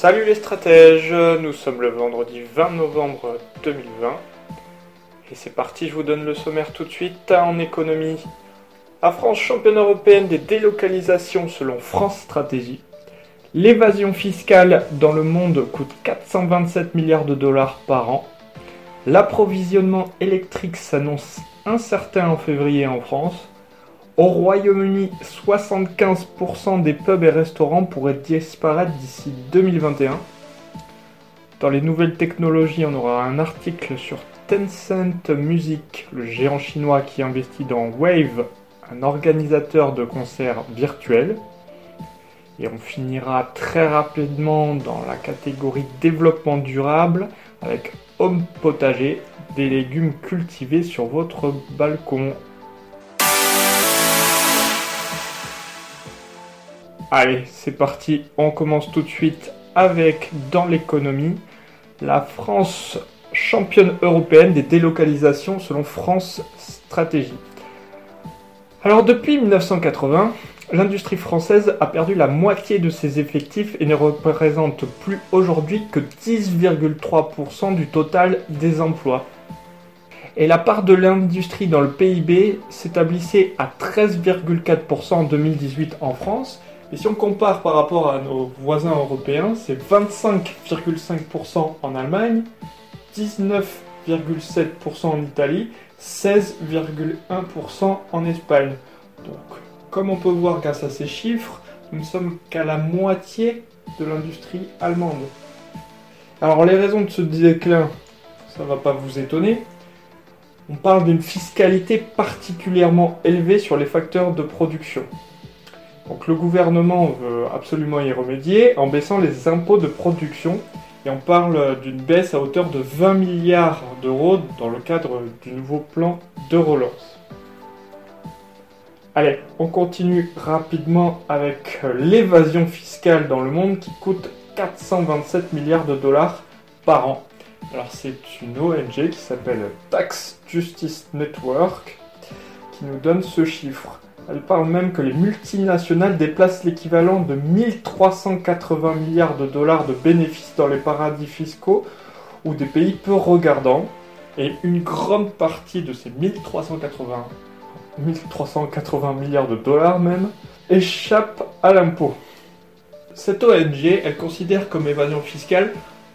Salut les stratèges, nous sommes le vendredi 20 novembre 2020 et c'est parti, je vous donne le sommaire tout de suite en économie. La France championne européenne des délocalisations selon France Stratégie. L'évasion fiscale dans le monde coûte 427 milliards de dollars par an. L'approvisionnement électrique s'annonce incertain en février en France. Au Royaume-Uni, 75% des pubs et restaurants pourraient disparaître d'ici 2021. Dans les nouvelles technologies, on aura un article sur Tencent Music, le géant chinois qui investit dans Wave, un organisateur de concerts virtuels. Et on finira très rapidement dans la catégorie développement durable avec Home Potager, des légumes cultivés sur votre balcon. Allez, c'est parti, on commence tout de suite avec dans l'économie, la France championne européenne des délocalisations selon France Stratégie. Alors depuis 1980, l'industrie française a perdu la moitié de ses effectifs et ne représente plus aujourd'hui que 10,3% du total des emplois. Et la part de l'industrie dans le PIB s'établissait à 13,4% en 2018 en France et si on compare par rapport à nos voisins européens, c'est 25,5% en Allemagne, 19,7% en Italie, 16,1% en Espagne. Donc, comme on peut voir grâce à ces chiffres, nous ne sommes qu'à la moitié de l'industrie allemande. Alors les raisons de ce déclin, ça ne va pas vous étonner. On parle d'une fiscalité particulièrement élevée sur les facteurs de production. Donc le gouvernement veut absolument y remédier en baissant les impôts de production et on parle d'une baisse à hauteur de 20 milliards d'euros dans le cadre du nouveau plan de relance. Allez, on continue rapidement avec l'évasion fiscale dans le monde qui coûte 427 milliards de dollars par an. Alors c'est une ONG qui s'appelle Tax Justice Network qui nous donne ce chiffre. Elle parle même que les multinationales déplacent l'équivalent de 1380 milliards de dollars de bénéfices dans les paradis fiscaux ou des pays peu regardants. Et une grande partie de ces 1380, 1380 milliards de dollars même échappe à l'impôt. Cette ONG, elle considère comme évasion fiscale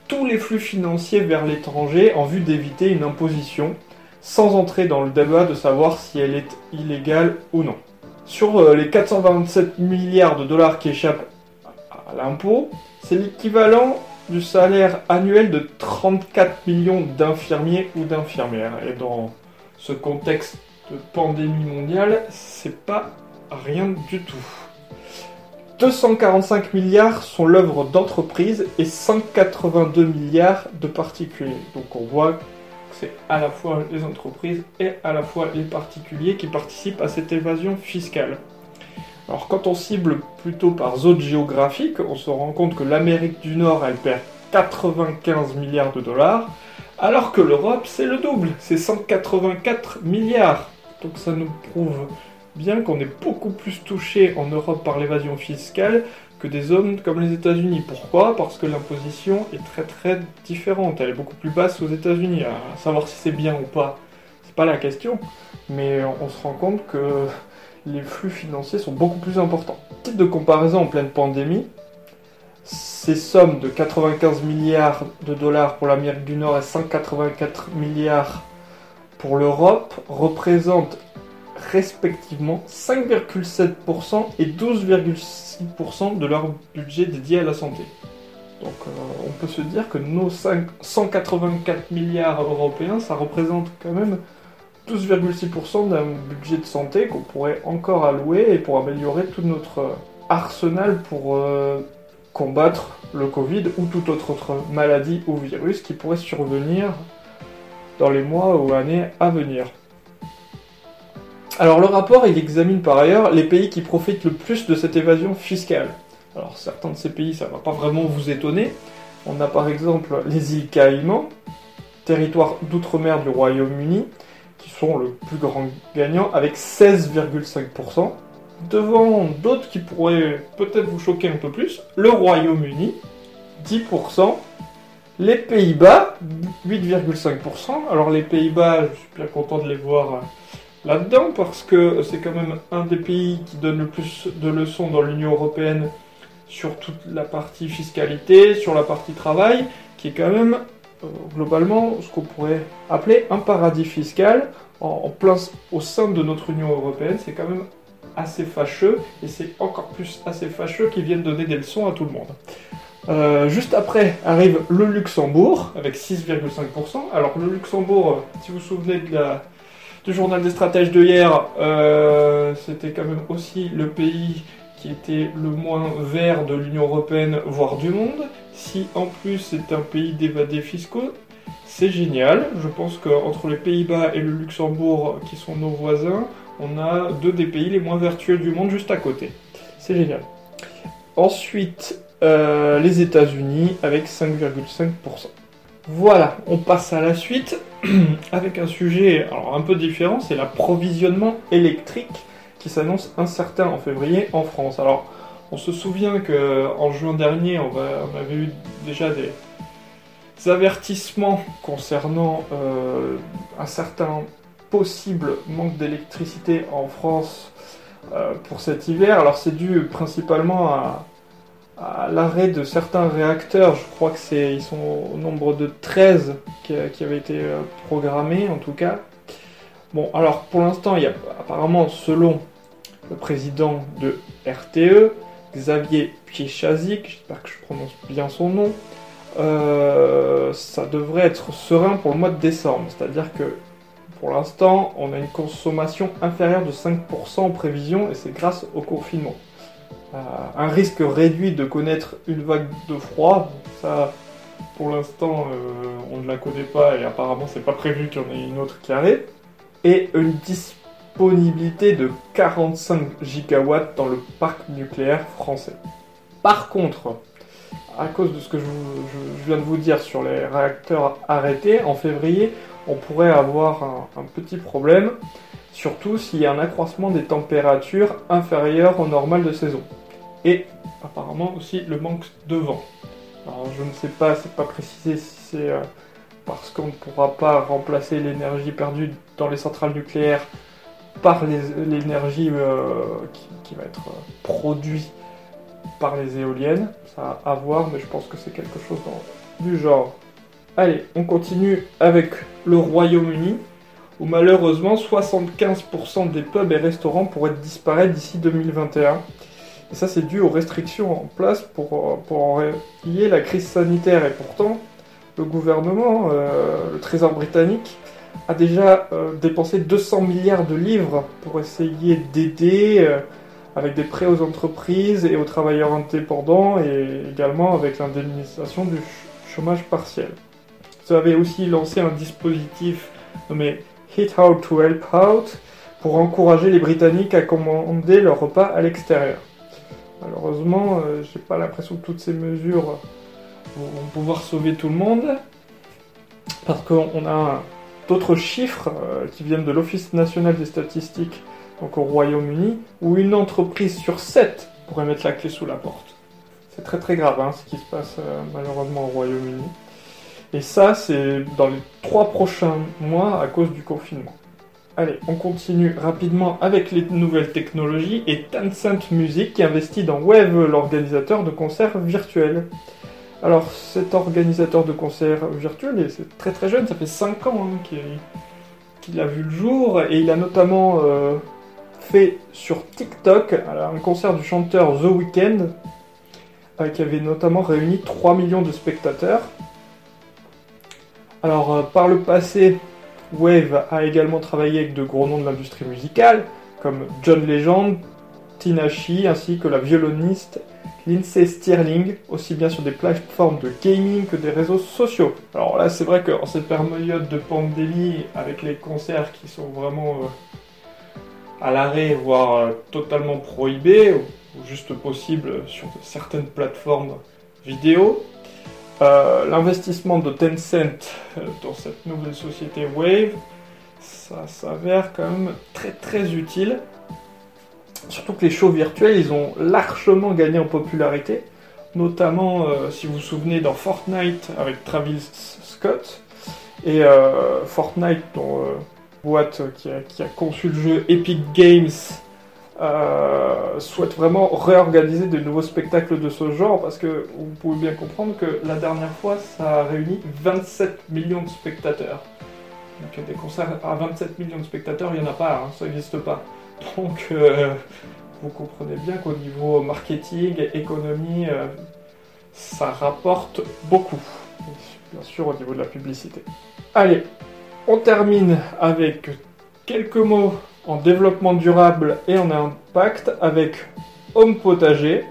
tous les flux financiers vers l'étranger en vue d'éviter une imposition, sans entrer dans le débat de savoir si elle est illégale ou non. Sur euh, les 427 milliards de dollars qui échappent à l'impôt, c'est l'équivalent du salaire annuel de 34 millions d'infirmiers ou d'infirmières. Et dans ce contexte de pandémie mondiale, c'est pas rien du tout. 245 milliards sont l'œuvre d'entreprises et 182 milliards de particuliers. Donc on voit c'est à la fois les entreprises et à la fois les particuliers qui participent à cette évasion fiscale. Alors quand on cible plutôt par zone géographique, on se rend compte que l'Amérique du Nord, elle perd 95 milliards de dollars, alors que l'Europe, c'est le double, c'est 184 milliards. Donc ça nous prouve bien qu'on est beaucoup plus touché en Europe par l'évasion fiscale que des zones comme les États-Unis. Pourquoi? Parce que l'imposition est très très différente. Elle est beaucoup plus basse aux États-Unis. À savoir si c'est bien ou pas, c'est pas la question. Mais on se rend compte que les flux financiers sont beaucoup plus importants. Titre de comparaison en pleine pandémie, ces sommes de 95 milliards de dollars pour l'Amérique du Nord et 184 milliards pour l'Europe représentent respectivement 5,7% et 12,6% de leur budget dédié à la santé. Donc euh, on peut se dire que nos 184 milliards européens, ça représente quand même 12,6% d'un budget de santé qu'on pourrait encore allouer et pour améliorer tout notre arsenal pour euh, combattre le Covid ou toute autre maladie ou virus qui pourrait survenir dans les mois ou années à venir. Alors le rapport, il examine par ailleurs les pays qui profitent le plus de cette évasion fiscale. Alors certains de ces pays, ça ne va pas vraiment vous étonner. On a par exemple les îles Caïmans, territoire d'outre-mer du Royaume-Uni, qui sont le plus grand gagnant avec 16,5%. Devant d'autres qui pourraient peut-être vous choquer un peu plus, le Royaume-Uni, 10%. Les Pays-Bas, 8,5%. Alors les Pays-Bas, je suis bien content de les voir là-dedans parce que c'est quand même un des pays qui donne le plus de leçons dans l'Union européenne sur toute la partie fiscalité, sur la partie travail, qui est quand même euh, globalement ce qu'on pourrait appeler un paradis fiscal en, plein au sein de notre Union européenne. C'est quand même assez fâcheux et c'est encore plus assez fâcheux qu'ils viennent donner des leçons à tout le monde. Euh, juste après arrive le Luxembourg avec 6,5%. Alors le Luxembourg, si vous vous souvenez de la, du journal des stratèges de hier, euh, c'était quand même aussi le pays qui était le moins vert de l'Union Européenne, voire du monde. Si en plus c'est un pays d'évadés fiscaux, c'est génial. Je pense qu'entre les Pays-Bas et le Luxembourg, qui sont nos voisins, on a deux des pays les moins vertueux du monde juste à côté. C'est génial. Ensuite, euh, les États-Unis avec 5,5%. Voilà, on passe à la suite avec un sujet un peu différent, c'est l'approvisionnement électrique qui s'annonce incertain en février en France. Alors, on se souvient que en juin dernier, on, avait eu déjà des, avertissements concernant euh, un certain possible manque d'électricité en France euh, pour cet hiver. Alors, c'est dû principalement à à l'arrêt de certains réacteurs, je crois que c'est ils sont au nombre de 13 qui, avaient été euh, programmés en tout cas. Bon, alors pour l'instant, il y a apparemment, selon le président de RTE, Xavier Piechazzik, j'espère que je prononce bien son nom, euh, ça devrait être serein pour le mois de décembre. C'est-à-dire que pour l'instant, on a une consommation inférieure de 5% en prévision et c'est grâce au confinement. Euh, un risque réduit de connaître une vague de froid. Ça, pour l'instant, euh, on ne la connaît pas et apparemment, c'est pas prévu qu'il y en ait une autre qui arrive. Et une disponibilité de 45 gigawatts dans le parc nucléaire français. Par contre, à cause de ce que je, viens de vous dire sur les réacteurs arrêtés, en février, on pourrait avoir un petit problème, surtout s'il y a un accroissement des températures inférieures au normal de saison et apparemment aussi le manque de vent. Alors je ne sais pas, c'est pas précisé si c'est euh, parce qu'on ne pourra pas remplacer l'énergie perdue dans les centrales nucléaires par l'énergie euh, qui, va être euh, produite par les éoliennes. Ça à voir, mais je pense que c'est quelque chose du genre. Allez, on continue avec le Royaume-Uni, où malheureusement 75% des pubs et restaurants pourraient disparaître d'ici 2021. Et ça, c'est dû aux restrictions en place pour, pour la crise sanitaire. Et pourtant, le gouvernement, euh, le Trésor britannique, a déjà euh, dépensé 200 milliards de livres pour essayer d'aider euh, avec des prêts aux entreprises et aux travailleurs indépendants et également avec l'indemnisation du chômage partiel. Vous avez aussi lancé un dispositif nommé Hit Out to Help Out pour encourager les Britanniques à commander leur repas à l'extérieur. Malheureusement, euh, j'ai pas l'impression que toutes ces mesures vont, pouvoir sauver tout le monde. Parce qu'on a d'autres chiffres euh, qui viennent de l'Office national des statistiques, donc au Royaume-Uni, où une entreprise sur sept pourrait mettre la clé sous la porte. C'est très très grave hein, ce qui se passe euh, malheureusement au Royaume-Uni. Et ça, c'est dans les trois prochains mois à cause du confinement. Allez, on continue rapidement avec les nouvelles technologies et Tencent Music qui investit dans Wave, l'organisateur de concerts virtuels. Alors cet organisateur de concerts virtuels, c'est très très jeune, ça fait 5 ans hein, qu'il a vu le jour et il a notamment euh, fait sur TikTok un concert du chanteur The Weeknd euh, qui avait notamment réuni 3 millions de spectateurs. Alors euh, par le passé, Wave a également travaillé avec de gros noms de l'industrie musicale, comme John Legend, Tina Shee, ainsi que la violoniste Lindsay Stirling, aussi bien sur des plateformes de gaming que des réseaux sociaux. Alors là, c'est vrai qu'en cette période de pandémie, avec les concerts qui sont vraiment euh, à l'arrêt, voire euh, totalement prohibés, ou juste possibles sur certaines plateformes vidéo, euh, l'investissement de Tencent dans cette nouvelle société Wave, ça s'avère quand même très très utile. Surtout que les shows virtuels, ils ont largement gagné en popularité. Notamment, euh, si vous vous souvenez, dans Fortnite avec Travis Scott. Et euh, Fortnite, dont euh, boîte qui a, conçu le jeu Epic Games, souhaite vraiment réorganiser de nouveaux spectacles de ce genre. Parce que vous pouvez bien comprendre que la dernière fois, ça a réuni 27 millions de spectateurs. Donc des concerts à 27 millions de spectateurs, il n'y en a pas, hein, ça n'existe pas. Donc, euh, vous comprenez bien qu'au niveau marketing, économie, euh, ça rapporte beaucoup. Bien sûr, au niveau de la publicité. Allez, on termine avec quelques mots en développement durable et en impact avec Home Potager.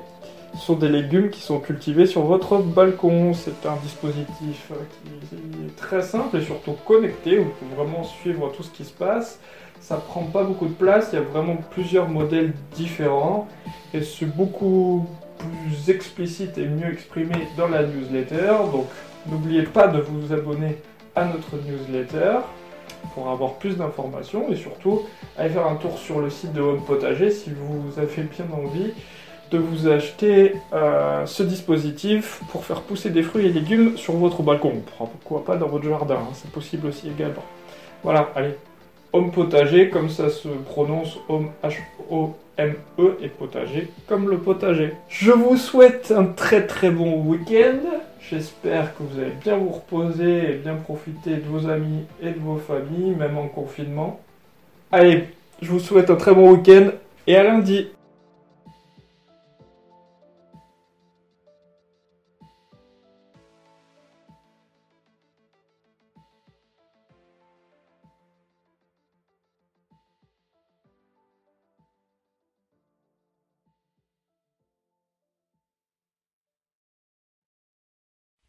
Ce sont des légumes qui sont cultivés sur votre balcon. C'est un dispositif qui est très simple et surtout connecté. Vous pouvez vraiment suivre tout ce qui se passe ça prend pas beaucoup de place, il y a vraiment plusieurs modèles différents et c'est beaucoup plus explicite et mieux exprimé dans la newsletter. Donc n'oubliez pas de vous abonner à notre newsletter pour avoir plus d'informations et surtout allez faire un tour sur le site de Home Potager si vous avez bien envie de vous acheter euh, ce dispositif pour faire pousser des fruits et légumes sur votre balcon. Pourquoi pas dans votre jardin, hein, c'est possible aussi également. Voilà, allez, homme potager, comme ça se prononce homme H-O-M-E et potager comme le potager. Je vous souhaite un très très bon week-end. J'espère que vous allez bien vous reposer et bien profiter de vos amis et de vos familles, même en confinement. Allez, je vous souhaite un très bon week-end et à lundi.